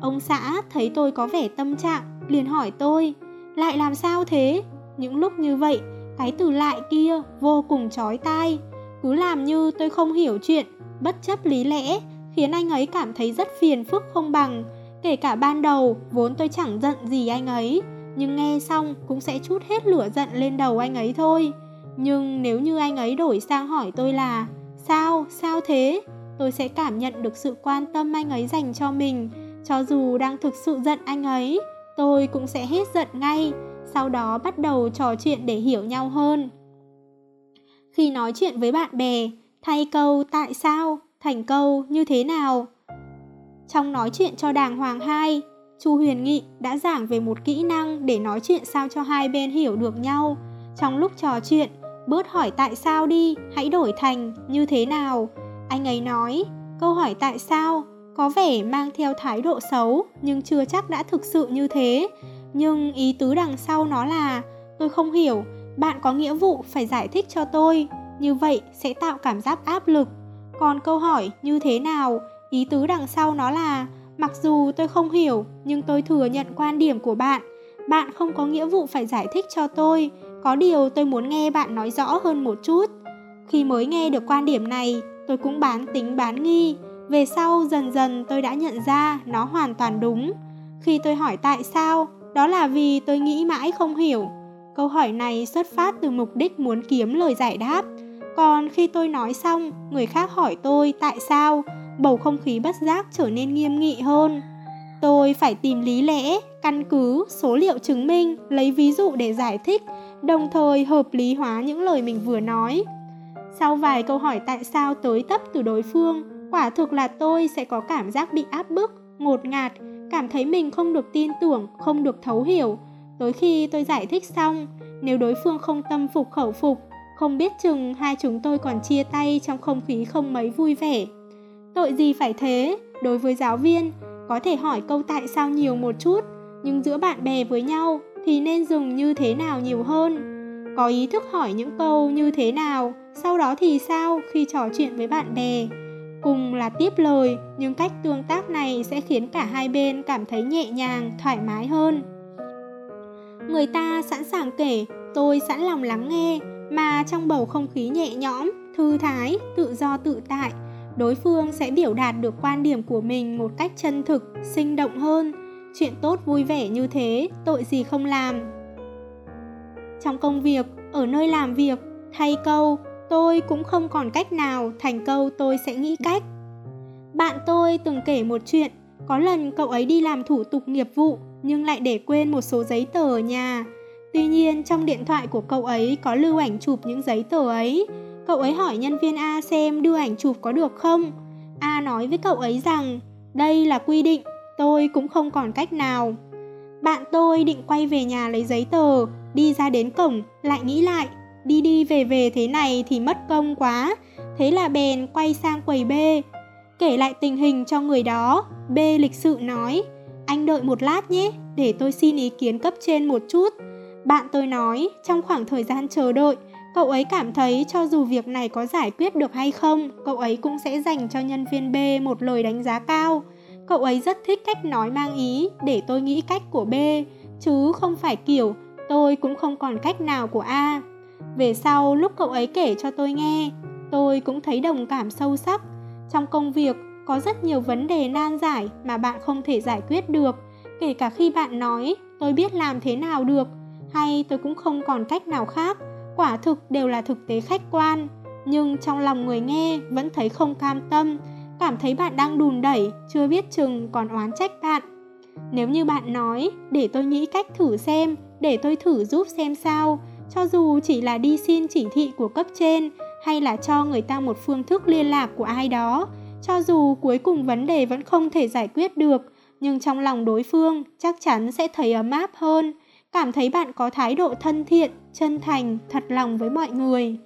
Ông xã thấy tôi có vẻ tâm trạng, liền hỏi tôi, lại làm sao thế? Những lúc như vậy, cái từ lại kia vô cùng chói tai. Cứ làm như tôi không hiểu chuyện, bất chấp lý lẽ, khiến anh ấy cảm thấy rất phiền phức không bằng Kể cả ban đầu, vốn tôi chẳng giận gì anh ấy, nhưng nghe xong cũng sẽ chút hết lửa giận lên đầu anh ấy thôi. Nhưng nếu như anh ấy đổi sang hỏi tôi là Sao, sao thế? Tôi sẽ cảm nhận được sự quan tâm anh ấy dành cho mình Cho dù đang thực sự giận anh ấy Tôi cũng sẽ hết giận ngay Sau đó bắt đầu trò chuyện để hiểu nhau hơn Khi nói chuyện với bạn bè Thay câu tại sao thành câu như thế nào trong nói chuyện cho đàng hoàng hai, Chu Huyền Nghị đã giảng về một kỹ năng để nói chuyện sao cho hai bên hiểu được nhau. Trong lúc trò chuyện, bớt hỏi tại sao đi, hãy đổi thành như thế nào. Anh ấy nói, câu hỏi tại sao có vẻ mang theo thái độ xấu nhưng chưa chắc đã thực sự như thế. Nhưng ý tứ đằng sau nó là, tôi không hiểu, bạn có nghĩa vụ phải giải thích cho tôi. Như vậy sẽ tạo cảm giác áp lực. Còn câu hỏi như thế nào Ý tứ đằng sau nó là mặc dù tôi không hiểu nhưng tôi thừa nhận quan điểm của bạn. Bạn không có nghĩa vụ phải giải thích cho tôi, có điều tôi muốn nghe bạn nói rõ hơn một chút. Khi mới nghe được quan điểm này, tôi cũng bán tính bán nghi. Về sau dần dần tôi đã nhận ra nó hoàn toàn đúng. Khi tôi hỏi tại sao, đó là vì tôi nghĩ mãi không hiểu. Câu hỏi này xuất phát từ mục đích muốn kiếm lời giải đáp. Còn khi tôi nói xong, người khác hỏi tôi tại sao, bầu không khí bất giác trở nên nghiêm nghị hơn. Tôi phải tìm lý lẽ, căn cứ, số liệu chứng minh, lấy ví dụ để giải thích, đồng thời hợp lý hóa những lời mình vừa nói. Sau vài câu hỏi tại sao tới tấp từ đối phương, quả thực là tôi sẽ có cảm giác bị áp bức, ngột ngạt, cảm thấy mình không được tin tưởng, không được thấu hiểu. Tới khi tôi giải thích xong, nếu đối phương không tâm phục khẩu phục, không biết chừng hai chúng tôi còn chia tay trong không khí không mấy vui vẻ. Tội gì phải thế, đối với giáo viên, có thể hỏi câu tại sao nhiều một chút, nhưng giữa bạn bè với nhau thì nên dùng như thế nào nhiều hơn. Có ý thức hỏi những câu như thế nào, sau đó thì sao khi trò chuyện với bạn bè. Cùng là tiếp lời, nhưng cách tương tác này sẽ khiến cả hai bên cảm thấy nhẹ nhàng, thoải mái hơn. Người ta sẵn sàng kể, tôi sẵn lòng lắng nghe, mà trong bầu không khí nhẹ nhõm, thư thái, tự do tự tại, đối phương sẽ biểu đạt được quan điểm của mình một cách chân thực, sinh động hơn. Chuyện tốt vui vẻ như thế, tội gì không làm? Trong công việc, ở nơi làm việc, thay câu, tôi cũng không còn cách nào, thành câu tôi sẽ nghĩ cách. Bạn tôi từng kể một chuyện, có lần cậu ấy đi làm thủ tục nghiệp vụ, nhưng lại để quên một số giấy tờ ở nhà. Tuy nhiên, trong điện thoại của cậu ấy có lưu ảnh chụp những giấy tờ ấy. Cậu ấy hỏi nhân viên A xem đưa ảnh chụp có được không. A nói với cậu ấy rằng đây là quy định, tôi cũng không còn cách nào. Bạn tôi định quay về nhà lấy giấy tờ, đi ra đến cổng, lại nghĩ lại, đi đi về về thế này thì mất công quá. Thế là bèn quay sang quầy B, kể lại tình hình cho người đó. B lịch sự nói, Anh đợi một lát nhé, để tôi xin ý kiến cấp trên một chút. Bạn tôi nói, trong khoảng thời gian chờ đợi, cậu ấy cảm thấy cho dù việc này có giải quyết được hay không, cậu ấy cũng sẽ dành cho nhân viên B một lời đánh giá cao. Cậu ấy rất thích cách nói mang ý để tôi nghĩ cách của B, chứ không phải kiểu tôi cũng không còn cách nào của A. Về sau lúc cậu ấy kể cho tôi nghe, tôi cũng thấy đồng cảm sâu sắc. Trong công việc có rất nhiều vấn đề nan giải mà bạn không thể giải quyết được, kể cả khi bạn nói tôi biết làm thế nào được hay tôi cũng không còn cách nào khác, quả thực đều là thực tế khách quan, nhưng trong lòng người nghe vẫn thấy không cam tâm, cảm thấy bạn đang đùn đẩy, chưa biết chừng còn oán trách bạn. Nếu như bạn nói, để tôi nghĩ cách thử xem, để tôi thử giúp xem sao, cho dù chỉ là đi xin chỉ thị của cấp trên hay là cho người ta một phương thức liên lạc của ai đó, cho dù cuối cùng vấn đề vẫn không thể giải quyết được, nhưng trong lòng đối phương chắc chắn sẽ thấy ấm áp hơn, cảm thấy bạn có thái độ thân thiện, chân thành, thật lòng với mọi người.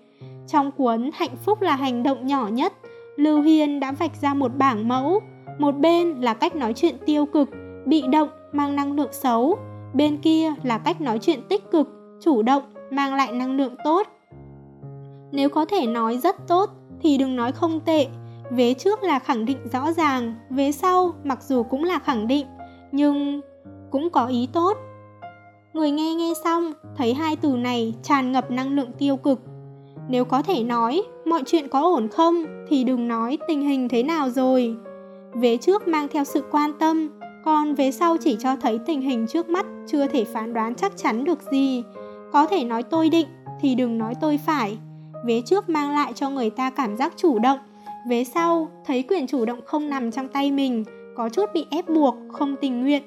Trong cuốn Hạnh phúc là hành động nhỏ nhất, Lưu Hiên đã vạch ra một bảng mẫu. Một bên là cách nói chuyện tiêu cực, bị động, mang năng lượng xấu. Bên kia là cách nói chuyện tích cực, chủ động, mang lại năng lượng tốt. Nếu có thể nói rất tốt thì đừng nói không tệ. Vế trước là khẳng định rõ ràng, vế sau mặc dù cũng là khẳng định, nhưng cũng có ý tốt. Người nghe nghe xong, thấy hai từ này tràn ngập năng lượng tiêu cực. Nếu có thể nói mọi chuyện có ổn không thì đừng nói tình hình thế nào rồi. Vế trước mang theo sự quan tâm, còn vế sau chỉ cho thấy tình hình trước mắt chưa thể phán đoán chắc chắn được gì. Có thể nói tôi định thì đừng nói tôi phải. Vế trước mang lại cho người ta cảm giác chủ động, vế sau thấy quyền chủ động không nằm trong tay mình, có chút bị ép buộc, không tình nguyện.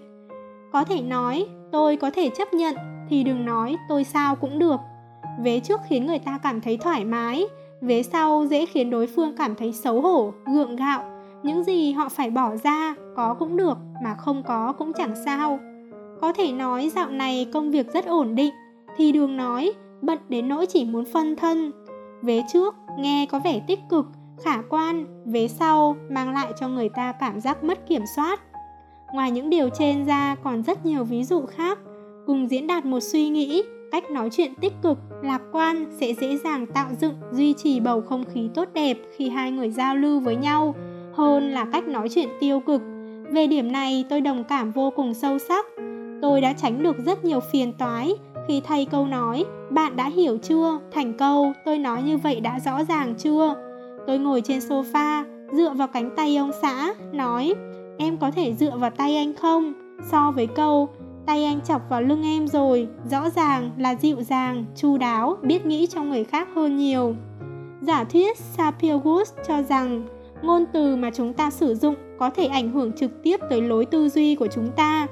Có thể nói tôi có thể chấp nhận thì đừng nói tôi sao cũng được. Vế trước khiến người ta cảm thấy thoải mái, vế sau dễ khiến đối phương cảm thấy xấu hổ, gượng gạo. Những gì họ phải bỏ ra, có cũng được, mà không có cũng chẳng sao. Có thể nói dạo này công việc rất ổn định, thì đường nói bận đến nỗi chỉ muốn phân thân. Vế trước nghe có vẻ tích cực, khả quan, vế sau mang lại cho người ta cảm giác mất kiểm soát. Ngoài những điều trên ra còn rất nhiều ví dụ khác, cùng diễn đạt một suy nghĩ, cách nói chuyện tích cực, lạc quan sẽ dễ dàng tạo dựng, duy trì bầu không khí tốt đẹp khi hai người giao lưu với nhau, hơn là cách nói chuyện tiêu cực. Về điểm này tôi đồng cảm vô cùng sâu sắc. Tôi đã tránh được rất nhiều phiền toái. Khi thay câu nói bạn đã hiểu chưa? Thành câu tôi nói như vậy đã rõ ràng chưa? Tôi ngồi trên sofa dựa vào cánh tay ông xã nói em có thể dựa vào tay anh không? So với câu tay anh chọc vào lưng em rồi rõ ràng là dịu dàng chu đáo biết nghĩ cho người khác hơn nhiều. Giả thuyết sapir-whorf cho rằng ngôn từ mà chúng ta sử dụng có thể ảnh hưởng trực tiếp tới lối tư duy của chúng ta.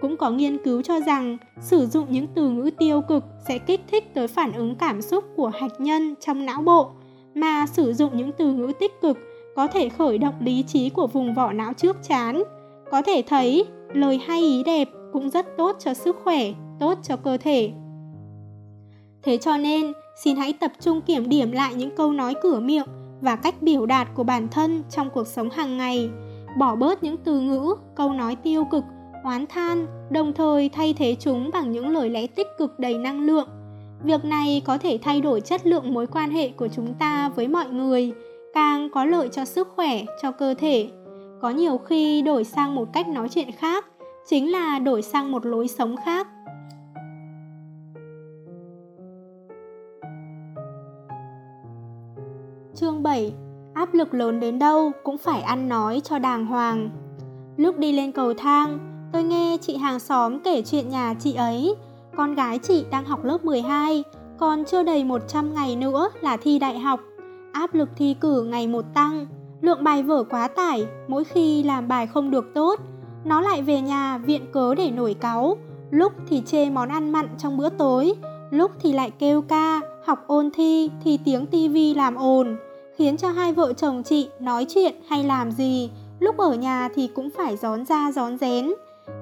Cũng có nghiên cứu cho rằng sử dụng những từ ngữ tiêu cực sẽ kích thích tới phản ứng cảm xúc của hạch nhân trong não bộ, mà sử dụng những từ ngữ tích cực có thể khởi động lý trí của vùng vỏ não trước chán. Có thể thấy, lời hay ý đẹp cũng rất tốt cho sức khỏe, tốt cho cơ thể. Thế cho nên, xin hãy tập trung kiểm điểm lại những câu nói cửa miệng và cách biểu đạt của bản thân trong cuộc sống hàng ngày. Bỏ bớt những từ ngữ, câu nói tiêu cực oán than, đồng thời thay thế chúng bằng những lời lẽ tích cực đầy năng lượng. Việc này có thể thay đổi chất lượng mối quan hệ của chúng ta với mọi người, càng có lợi cho sức khỏe, cho cơ thể. Có nhiều khi đổi sang một cách nói chuyện khác, chính là đổi sang một lối sống khác. Chương 7 Áp lực lớn đến đâu cũng phải ăn nói cho đàng hoàng. Lúc đi lên cầu thang, Tôi nghe chị hàng xóm kể chuyện nhà chị ấy. Con gái chị đang học lớp 12, còn chưa đầy 100 ngày nữa là thi đại học. Áp lực thi cử ngày một tăng, lượng bài vở quá tải, mỗi khi làm bài không được tốt, nó lại về nhà viện cớ để nổi cáu, lúc thì chê món ăn mặn trong bữa tối, lúc thì lại kêu ca, học ôn thi thì tiếng tivi làm ồn, khiến cho hai vợ chồng chị nói chuyện hay làm gì, lúc ở nhà thì cũng phải gión ra gión rén.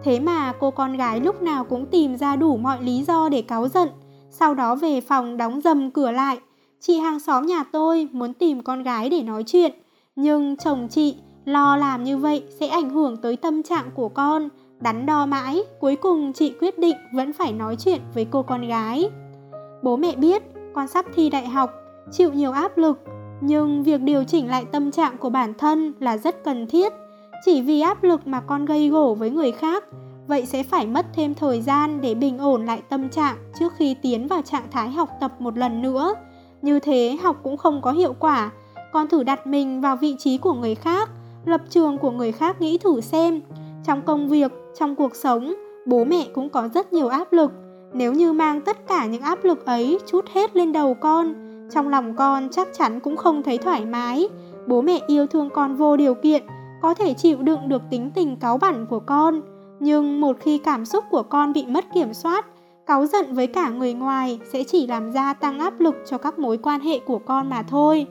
Thế mà cô con gái lúc nào cũng tìm ra đủ mọi lý do để cáu giận, sau đó về phòng đóng dầm cửa lại. Chị hàng xóm nhà tôi muốn tìm con gái để nói chuyện, nhưng chồng chị lo làm như vậy sẽ ảnh hưởng tới tâm trạng của con, Đắn đo mãi, cuối cùng chị quyết định vẫn phải nói chuyện với cô con gái. Bố mẹ biết con sắp thi đại học, chịu nhiều áp lực, nhưng việc điều chỉnh lại tâm trạng của bản thân là rất cần thiết. Chỉ vì áp lực mà con gây gổ với người khác, vậy sẽ phải mất thêm thời gian để bình ổn lại tâm trạng trước khi tiến vào trạng thái học tập một lần nữa. Như thế học cũng không có hiệu quả. Con thử đặt mình vào vị trí của người khác, lập trường của người khác nghĩ thử xem. Trong công việc, trong cuộc sống, bố mẹ cũng có rất nhiều áp lực. Nếu như mang tất cả những áp lực ấy chút hết lên đầu con, trong lòng con chắc chắn cũng không thấy thoải mái. Bố mẹ yêu thương con vô điều kiện, có thể chịu đựng được tính tình cáu bẩn của con. Nhưng một khi cảm xúc của con bị mất kiểm soát, cáu giận với cả người ngoài sẽ chỉ làm gia tăng áp lực cho các mối quan hệ của con mà thôi.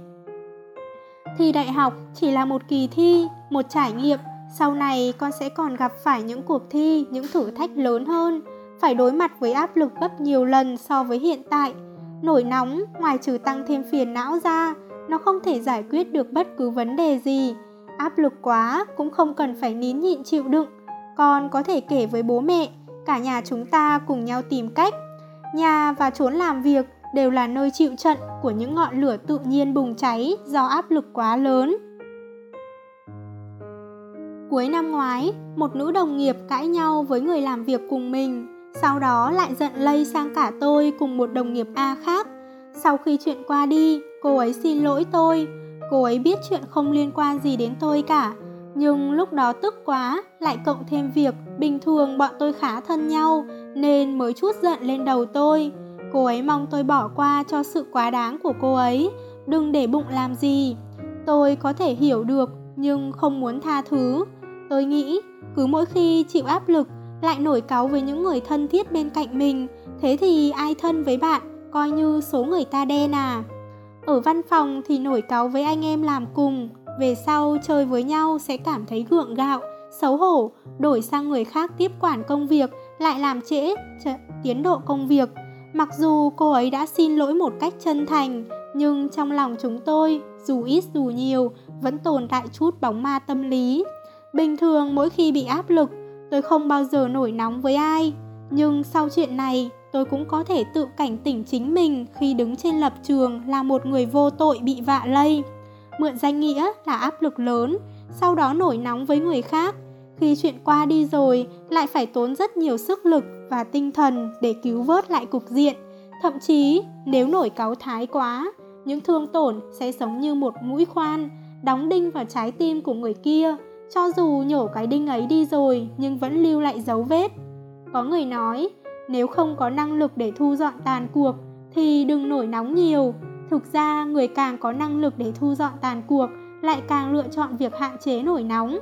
Thi đại học chỉ là một kỳ thi, một trải nghiệm, sau này con sẽ còn gặp phải những cuộc thi, những thử thách lớn hơn, phải đối mặt với áp lực gấp nhiều lần so với hiện tại. Nổi nóng, ngoài trừ tăng thêm phiền não ra, nó không thể giải quyết được bất cứ vấn đề gì. Áp lực quá cũng không cần phải nín nhịn chịu đựng. Con có thể kể với bố mẹ, cả nhà chúng ta cùng nhau tìm cách. Nhà và chốn làm việc đều là nơi chịu trận của những ngọn lửa tự nhiên bùng cháy do áp lực quá lớn. Cuối năm ngoái, một nữ đồng nghiệp cãi nhau với người làm việc cùng mình, sau đó lại giận lây sang cả tôi cùng một đồng nghiệp A khác. Sau khi chuyện qua đi, cô ấy xin lỗi tôi. Cô ấy biết chuyện không liên quan gì đến tôi cả, nhưng lúc đó tức quá, lại cộng thêm việc bình thường bọn tôi khá thân nhau nên mới chút giận lên đầu tôi. Cô ấy mong tôi bỏ qua cho sự quá đáng của cô ấy, đừng để bụng làm gì. Tôi có thể hiểu được nhưng không muốn tha thứ. Tôi nghĩ cứ mỗi khi chịu áp lực lại nổi cáu với những người thân thiết bên cạnh mình, thế thì ai thân với bạn coi như số người ta đen à. Ở văn phòng thì nổi cáu với anh em làm cùng, về sau chơi với nhau sẽ cảm thấy gượng gạo, xấu hổ, đổi sang người khác tiếp quản công việc lại làm trễ tiến độ công việc. Mặc dù cô ấy đã xin lỗi một cách chân thành, nhưng trong lòng chúng tôi, dù ít dù nhiều, vẫn tồn tại chút bóng ma tâm lý. Bình thường mỗi khi bị áp lực, tôi không bao giờ nổi nóng với ai. Nhưng sau chuyện này, tôi cũng có thể tự cảnh tỉnh chính mình khi đứng trên lập trường là một người vô tội bị vạ lây. Mượn danh nghĩa là áp lực lớn, sau đó nổi nóng với người khác. Khi chuyện qua đi rồi, lại phải tốn rất nhiều sức lực và tinh thần để cứu vớt lại cục diện. Thậm chí, nếu nổi cáu thái quá, những thương tổn sẽ giống như một mũi khoan, đóng đinh vào trái tim của người kia, cho dù nhổ cái đinh ấy đi rồi nhưng vẫn lưu lại dấu vết. Có người nói, nếu không có năng lực để thu dọn tàn cuộc thì đừng nổi nóng nhiều. Thực ra, người càng có năng lực để thu dọn tàn cuộc lại càng lựa chọn việc hạn chế nổi nóng.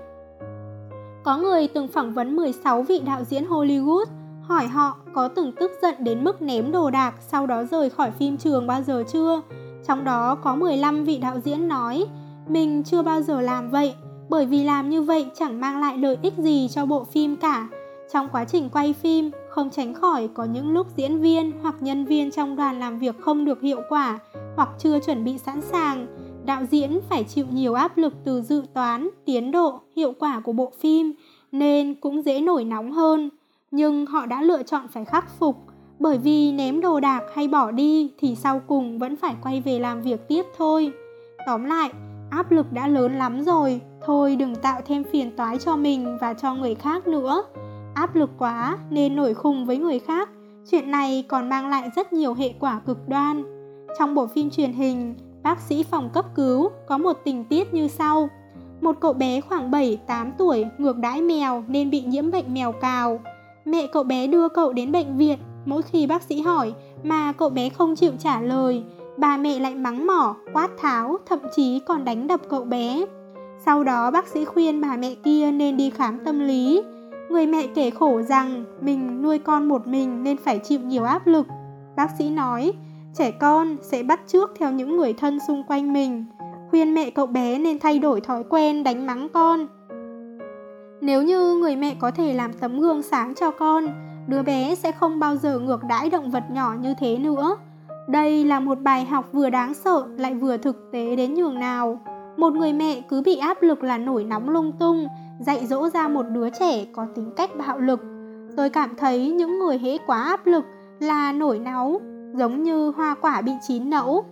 Có người từng phỏng vấn 16 vị đạo diễn Hollywood, hỏi họ có từng tức giận đến mức ném đồ đạc sau đó rời khỏi phim trường bao giờ chưa. Trong đó có 15 vị đạo diễn nói, mình chưa bao giờ làm vậy, bởi vì làm như vậy chẳng mang lại lợi ích gì cho bộ phim cả. Trong quá trình quay phim, không tránh khỏi có những lúc diễn viên hoặc nhân viên trong đoàn làm việc không được hiệu quả hoặc chưa chuẩn bị sẵn sàng. Đạo diễn phải chịu nhiều áp lực từ dự toán, tiến độ, hiệu quả của bộ phim nên cũng dễ nổi nóng hơn. Nhưng họ đã lựa chọn phải khắc phục bởi vì ném đồ đạc hay bỏ đi thì sau cùng vẫn phải quay về làm việc tiếp thôi. Tóm lại, áp lực đã lớn lắm rồi, thôi đừng tạo thêm phiền toái cho mình và cho người khác nữa. Áp lực quá nên nổi khùng với người khác, chuyện này còn mang lại rất nhiều hệ quả cực đoan. Trong bộ phim truyền hình, bác sĩ phòng cấp cứu có một tình tiết như sau. Một cậu bé khoảng 7-8 tuổi ngược đãi mèo nên bị nhiễm bệnh mèo cào. Mẹ cậu bé đưa cậu đến bệnh viện, mỗi khi bác sĩ hỏi mà cậu bé không chịu trả lời, bà mẹ lại mắng mỏ, quát tháo, thậm chí còn đánh đập cậu bé. Sau đó bác sĩ khuyên bà mẹ kia nên đi khám tâm lý. Người mẹ kể khổ rằng mình nuôi con một mình nên phải chịu nhiều áp lực. Bác sĩ nói, trẻ con sẽ bắt chước theo những người thân xung quanh mình. Khuyên mẹ cậu bé nên thay đổi thói quen đánh mắng con. Nếu như người mẹ có thể làm tấm gương sáng cho con, đứa bé sẽ không bao giờ ngược đãi động vật nhỏ như thế nữa. Đây là một bài học vừa đáng sợ lại vừa thực tế đến nhường nào. Một người mẹ cứ bị áp lực là nổi nóng lung tung, dạy dỗ ra một đứa trẻ có tính cách bạo lực. Tôi cảm thấy những người hễ quá áp lực là nổi náu, giống như hoa quả bị chín nẫu.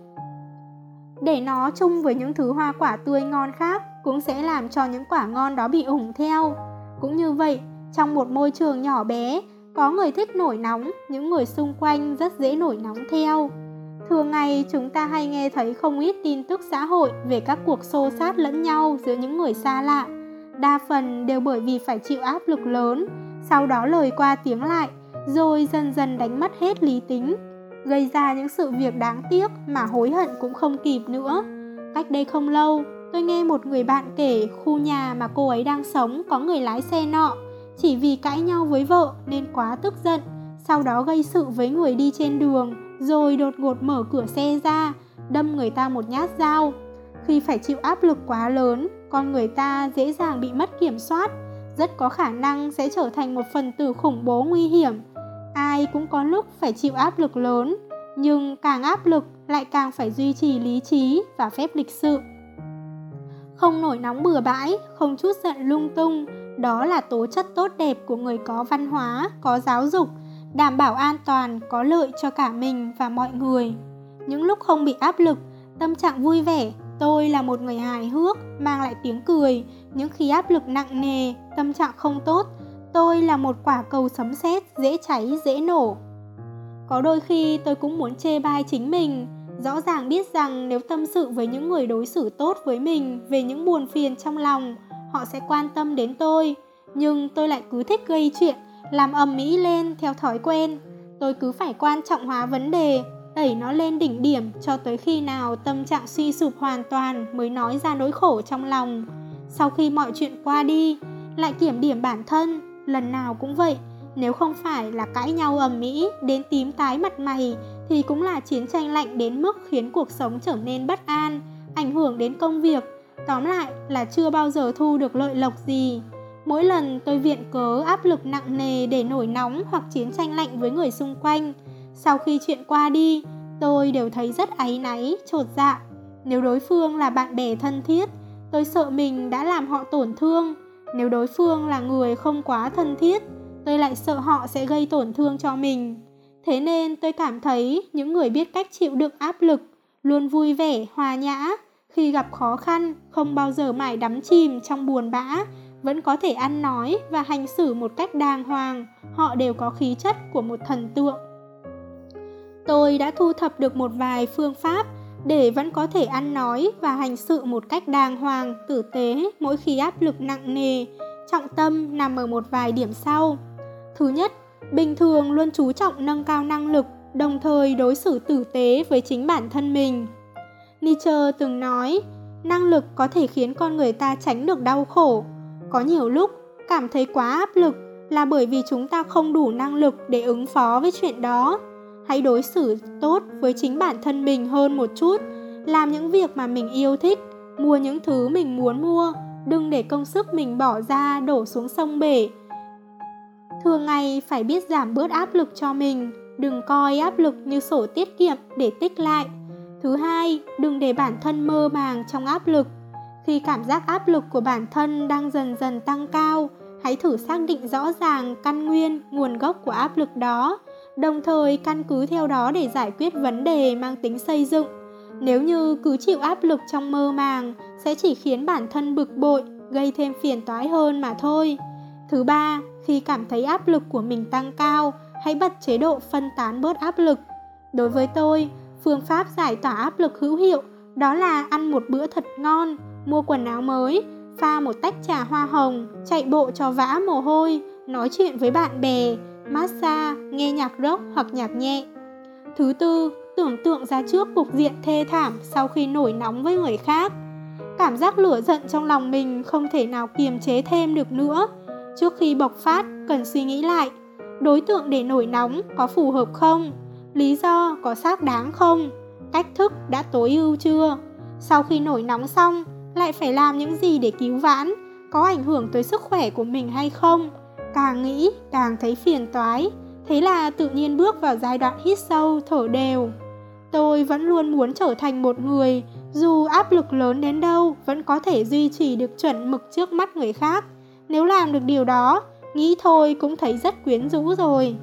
Để nó chung với những thứ hoa quả tươi ngon khác cũng sẽ làm cho những quả ngon đó bị ủng theo. Cũng như vậy, trong một môi trường nhỏ bé, có người thích nổi nóng, những người xung quanh rất dễ nổi nóng theo. Thường ngày chúng ta hay nghe thấy không ít tin tức xã hội về các cuộc xô xát lẫn nhau giữa những người xa lạ. Đa phần đều bởi vì phải chịu áp lực lớn, sau đó lời qua tiếng lại, rồi dần dần đánh mất hết lý tính, gây ra những sự việc đáng tiếc mà hối hận cũng không kịp nữa. Cách đây không lâu, tôi nghe một người bạn kể khu nhà mà cô ấy đang sống có người lái xe nọ, chỉ vì cãi nhau với vợ nên quá tức giận, sau đó gây sự với người đi trên đường, rồi đột ngột mở cửa xe ra, đâm người ta một nhát dao. Khi phải chịu áp lực quá lớn, con người ta dễ dàng bị mất kiểm soát, rất có khả năng sẽ trở thành một phần tử khủng bố nguy hiểm. Ai cũng có lúc phải chịu áp lực lớn, nhưng càng áp lực lại càng phải duy trì lý trí và phép lịch sự. Không nổi nóng bừa bãi, không chút giận lung tung, đó là tố chất tốt đẹp của người có văn hóa, có giáo dục, đảm bảo an toàn, có lợi cho cả mình và mọi người. Những lúc không bị áp lực, tâm trạng vui vẻ, tôi là một người hài hước, mang lại tiếng cười. Những khi áp lực nặng nề, tâm trạng không tốt, tôi là một quả cầu sấm sét, dễ cháy, dễ nổ. Có đôi khi tôi cũng muốn chê bai chính mình, rõ ràng biết rằng nếu tâm sự với những người đối xử tốt với mình về những buồn phiền trong lòng, họ sẽ quan tâm đến tôi. Nhưng tôi lại cứ thích gây chuyện, làm ầm mỹ lên theo thói quen. Tôi cứ phải quan trọng hóa vấn đề, đẩy nó lên đỉnh điểm cho tới khi nào tâm trạng suy sụp hoàn toàn mới nói ra nỗi khổ trong lòng. Sau khi mọi chuyện qua đi, lại kiểm điểm bản thân, lần nào cũng vậy. Nếu không phải là cãi nhau ầm mỹ đến tím tái mặt mày thì cũng là chiến tranh lạnh đến mức khiến cuộc sống trở nên bất an, ảnh hưởng đến công việc. Tóm lại là chưa bao giờ thu được lợi lộc gì. Mỗi lần tôi viện cớ áp lực nặng nề để nổi nóng hoặc chiến tranh lạnh với người xung quanh, sau khi chuyện qua đi, tôi đều thấy rất áy náy, trột dạ. Nếu đối phương là bạn bè thân thiết, tôi sợ mình đã làm họ tổn thương. Nếu đối phương là người không quá thân thiết, tôi lại sợ họ sẽ gây tổn thương cho mình. Thế nên tôi cảm thấy những người biết cách chịu đựng áp lực, luôn vui vẻ, hòa nhã, khi gặp khó khăn, không bao giờ mãi đắm chìm trong buồn bã, vẫn có thể ăn nói và hành xử một cách đàng hoàng, họ đều có khí chất của một thần tượng. Tôi đã thu thập được một vài phương pháp để vẫn có thể ăn nói và hành sự một cách đàng hoàng, tử tế mỗi khi áp lực nặng nề. Trọng tâm nằm ở một vài điểm sau. Thứ nhất, bình thường luôn chú trọng nâng cao năng lực, đồng thời đối xử tử tế với chính bản thân mình. Nietzsche từng nói, năng lực có thể khiến con người ta tránh được đau khổ. Có nhiều lúc cảm thấy quá áp lực là bởi vì chúng ta không đủ năng lực để ứng phó với chuyện đó hãy đối xử tốt với chính bản thân mình hơn một chút. Làm những việc mà mình yêu thích, mua những thứ mình muốn mua, đừng để công sức mình bỏ ra, đổ xuống sông bể. Thường ngày phải biết giảm bớt áp lực cho mình, đừng coi áp lực như sổ tiết kiệm để tích lại. Thứ hai, đừng để bản thân mơ màng trong áp lực. Khi cảm giác áp lực của bản thân đang dần dần tăng cao, hãy thử xác định rõ ràng căn nguyên, nguồn gốc của áp lực đó đồng thời căn cứ theo đó để giải quyết vấn đề mang tính xây dựng. Nếu như cứ chịu áp lực trong mơ màng sẽ chỉ khiến bản thân bực bội, gây thêm phiền toái hơn mà thôi. Thứ ba, khi cảm thấy áp lực của mình tăng cao, hãy bật chế độ phân tán bớt áp lực. Đối với tôi, phương pháp giải tỏa áp lực hữu hiệu đó là ăn một bữa thật ngon, mua quần áo mới, pha một tách trà hoa hồng, chạy bộ cho vã mồ hôi, nói chuyện với bạn bè, massage, nghe nhạc rock hoặc nhạc nhẹ. Thứ tư, tưởng tượng ra trước cục diện thê thảm sau khi nổi nóng với người khác. Cảm giác lửa giận trong lòng mình không thể nào kiềm chế thêm được nữa. Trước khi bộc phát, cần suy nghĩ lại, đối tượng để nổi nóng có phù hợp không? Lý do có xác đáng không? Cách thức đã tối ưu chưa? Sau khi nổi nóng xong, lại phải làm những gì để cứu vãn? Có ảnh hưởng tới sức khỏe của mình hay không? Càng nghĩ càng thấy phiền toái, thế là tự nhiên bước vào giai đoạn hít sâu, thở đều. Tôi vẫn luôn muốn trở thành một người, dù áp lực lớn đến đâu vẫn có thể duy trì được chuẩn mực trước mắt người khác. Nếu làm được điều đó, nghĩ thôi cũng thấy rất quyến rũ rồi.